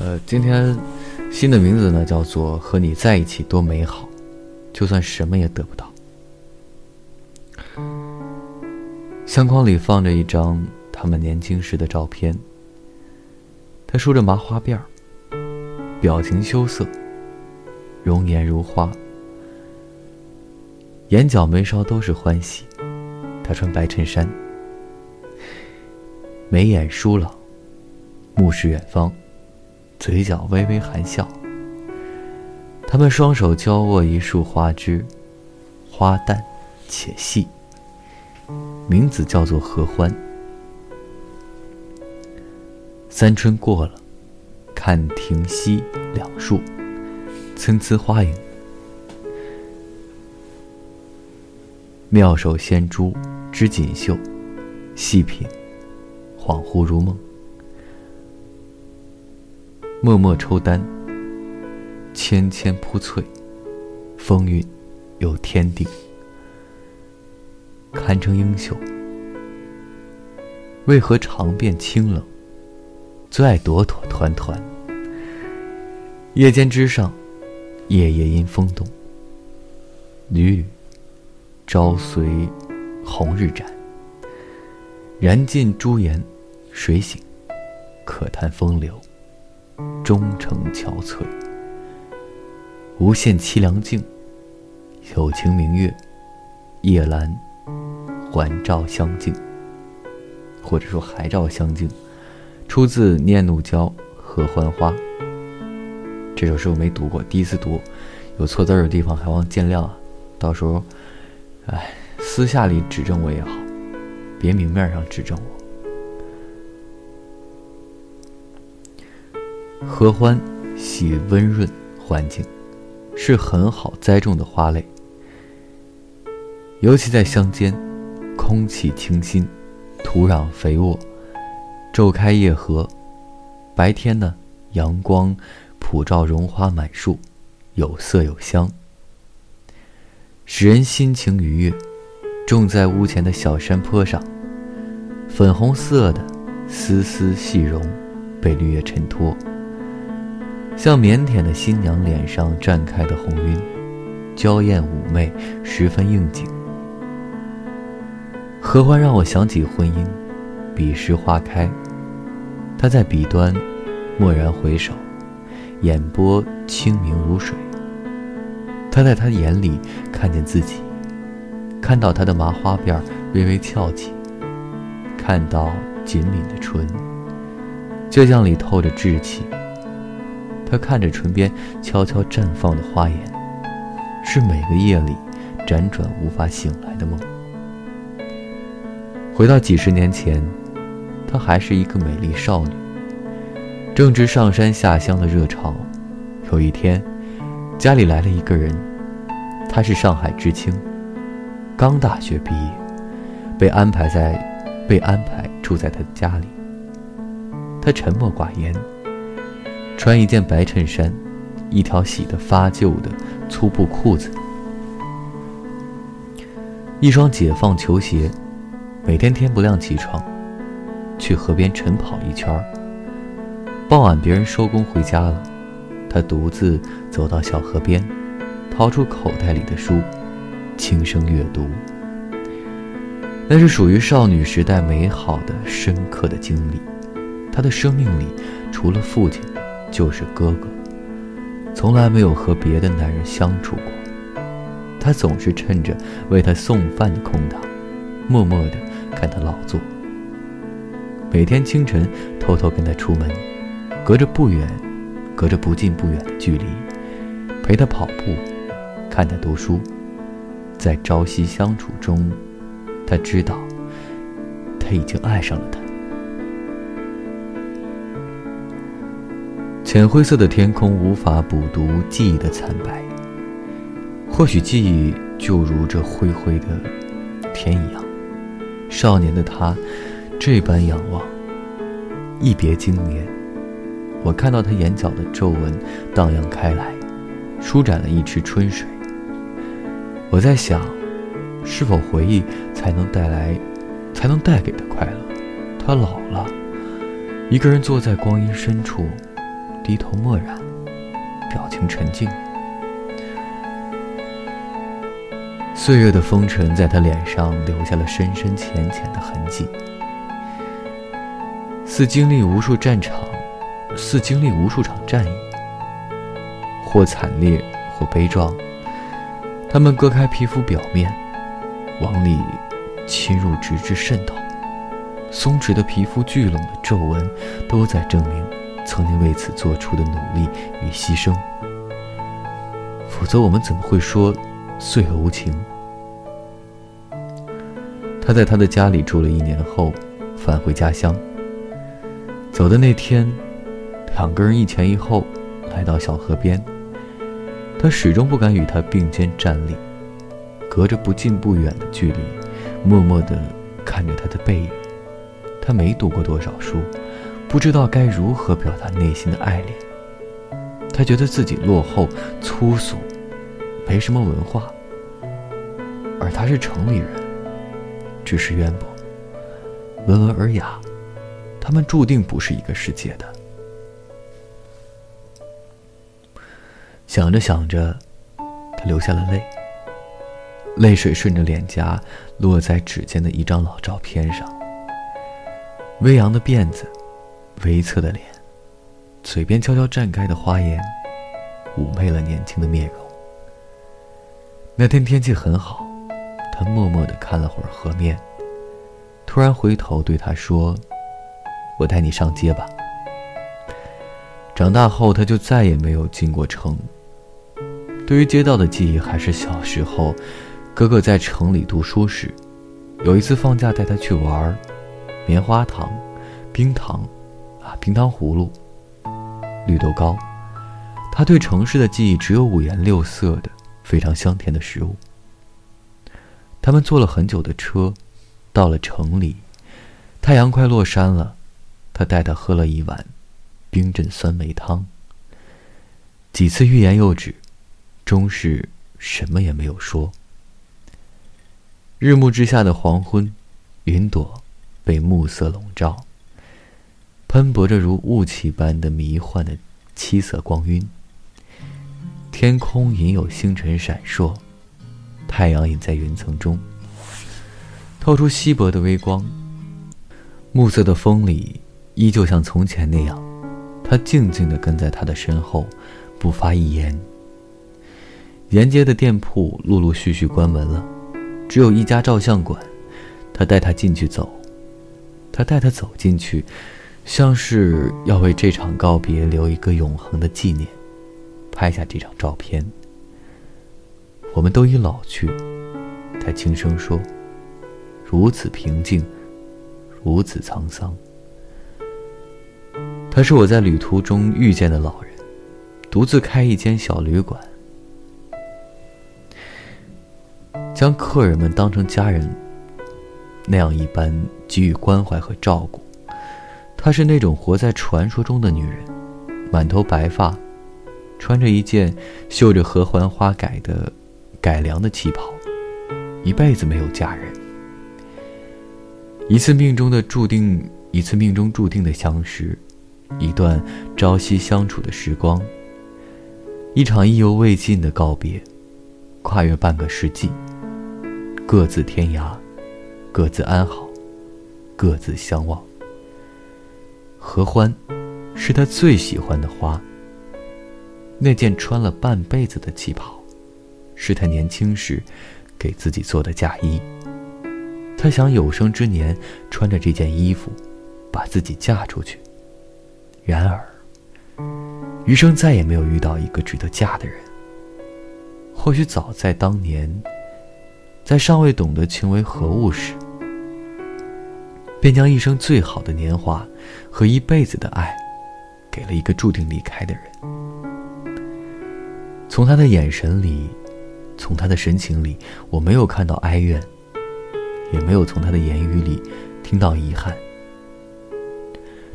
呃，今天新的名字呢叫做“和你在一起多美好”，就算什么也得不到。相框里放着一张他们年轻时的照片。他梳着麻花辫儿，表情羞涩，容颜如花，眼角眉梢都是欢喜。他穿白衬衫，眉眼疏朗，目视远方。嘴角微微含笑。他们双手交握一束花枝，花淡且细。名字叫做合欢。三春过了，看亭西两树，参差花影。妙手仙珠织锦绣，细品，恍惚如梦。默默抽丹，纤纤铺翠，风韵有天定，堪称英雄。为何常变清冷？最爱朵朵团团。夜间之上，夜夜因风动。缕缕，朝随红日展。燃尽朱颜，水醒，可叹风流。终成憔悴，无限凄凉境。有情明月，夜阑，还照相敬。或者说还照相敬，出自《念奴娇·合欢花》。这首诗我没读过，第一次读，有错字的地方还望见谅啊。到时候，哎，私下里指正我也好，别明面上指正我。合欢，喜温润环境，是很好栽种的花类。尤其在乡间，空气清新，土壤肥沃，昼开夜合。白天呢，阳光普照，绒花满树，有色有香，使人心情愉悦。种在屋前的小山坡上，粉红色的丝丝细绒，被绿叶衬托。像腼腆的新娘脸上绽开的红晕，娇艳妩媚，十分应景。合欢让我想起婚姻，彼时花开，他在彼端，蓦然回首，眼波清明如水。他在他眼里看见自己，看到他的麻花辫微微翘起，看到紧抿的唇，倔强里透着稚气。他看着唇边悄悄绽放的花颜，是每个夜里辗转无法醒来的梦。回到几十年前，她还是一个美丽少女，正值上山下乡的热潮。有一天，家里来了一个人，他是上海知青，刚大学毕业，被安排在被安排住在他的家里。他沉默寡言。穿一件白衬衫，一条洗得发旧的粗布裤子，一双解放球鞋。每天天不亮起床，去河边晨跑一圈儿。傍晚别人收工回家了，他独自走到小河边，掏出口袋里的书，轻声阅读。那是属于少女时代美好的、深刻的经历。她的生命里，除了父亲。就是哥哥，从来没有和别的男人相处过。他总是趁着为他送饭的空档，默默地看他劳作。每天清晨偷偷跟他出门，隔着不远，隔着不近不远的距离，陪他跑步，看他读书。在朝夕相处中，他知道，他已经爱上了他。浅灰色的天空无法补读记忆的惨白。或许记忆就如这灰灰的天一样，少年的他这般仰望。一别经年，我看到他眼角的皱纹荡漾开来，舒展了一池春水。我在想，是否回忆才能带来，才能带给他快乐？他老了，一个人坐在光阴深处。低头默然，表情沉静。岁月的风尘在他脸上留下了深深浅浅的痕迹，似经历无数战场，似经历无数场战役，或惨烈，或悲壮。他们割开皮肤表面，往里侵入，直至渗透。松弛的皮肤，聚拢的皱纹，都在证明曾经为此做出的努力与牺牲。否则，我们怎么会说岁月无情？他在他的家里住了一年后，返回家乡。走的那天，两个人一前一后来到小河边。他始终不敢与他并肩站立，隔着不近不远的距离，默默地看着他的背影。他没读过多少书，不知道该如何表达内心的爱恋。他觉得自己落后、粗俗，没什么文化，而他是城里人，知识渊博，温文尔雅，他们注定不是一个世界的。想着想着，他流下了泪。泪水顺着脸颊落在指尖的一张老照片上。微扬的辫子，微侧的脸，嘴边悄悄绽开的花颜，妩媚了年轻的面容。那天天气很好，他默默地看了会儿河面，突然回头对他说：“我带你上街吧。”长大后，他就再也没有进过城。对于街道的记忆，还是小时候，哥哥在城里读书时，有一次放假带他去玩，棉花糖、冰糖，冰糖葫芦、绿豆糕。他对城市的记忆只有五颜六色的非常香甜的食物。他们坐了很久的车，到了城里，太阳快落山了，他带他喝了一碗冰镇酸梅汤。几次欲言又止。终是什么也没有说。日暮之下的黄昏，云朵被暮色笼罩，喷薄着如雾气般的迷幻的七色光晕。天空隐有星辰闪烁，太阳隐在云层中，透出稀薄的微光。暮色的风里，依旧像从前那样，他静静地跟在他的身后，不发一言。沿街的店铺陆陆续续关门了，只有一家照相馆。他带他进去走，他带他走进去，像是要为这场告别留一个永恒的纪念，拍下这张照片。我们都已老去，他轻声说：“如此平静，如此沧桑。”他是我在旅途中遇见的老人，独自开一间小旅馆。将客人们当成家人那样一般给予关怀和照顾。她是那种活在传说中的女人，满头白发，穿着一件绣着合欢花改的改良的旗袍，一辈子没有嫁人。一次命中的注定，一次命中注定的相识，一段朝夕相处的时光，一场意犹未尽的告别，跨越半个世纪。各自天涯，各自安好，各自相望。合欢，是他最喜欢的花。那件穿了半辈子的旗袍，是他年轻时给自己做的嫁衣。他想有生之年穿着这件衣服，把自己嫁出去。然而，余生再也没有遇到一个值得嫁的人。或许早在当年。在尚未懂得情为何物时，便将一生最好的年华和一辈子的爱，给了一个注定离开的人。从他的眼神里，从他的神情里，我没有看到哀怨，也没有从他的言语里听到遗憾。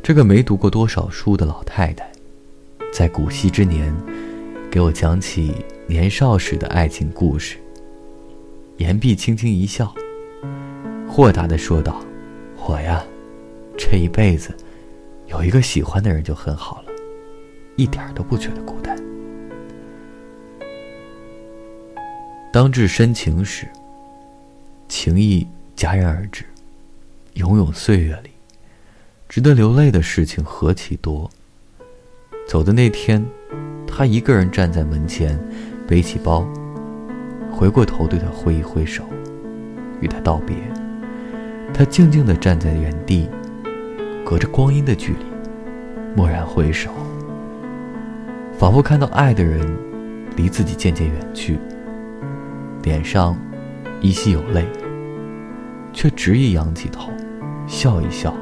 这个没读过多少书的老太太，在古稀之年，给我讲起年少时的爱情故事。言毕，轻轻一笑，豁达的说道：“我呀，这一辈子有一个喜欢的人就很好了。”一点都不觉得孤单。当至深情时，情意戛然而止，永永岁月里，值得流泪的事情何其多。走的那天，他一个人站在门前，背起包，回过头对他挥一挥手，与他道别。他静静地站在原地，隔着光阴的距离，蓦然回首，仿佛看到爱的人离自己渐渐远去，脸上依稀有泪，却执意仰起头，笑一笑，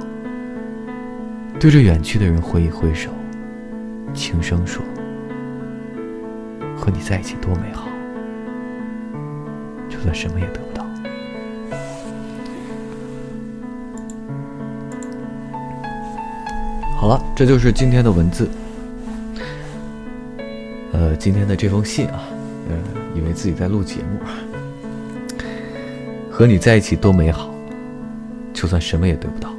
对着远去的人挥一挥手，轻声说：“和你在一起多美好，就算什么也得好了，这就是今天的文字。呃，今天的这封信啊，呃，以为自己在录节目，和你在一起多美好，就算什么也得不到。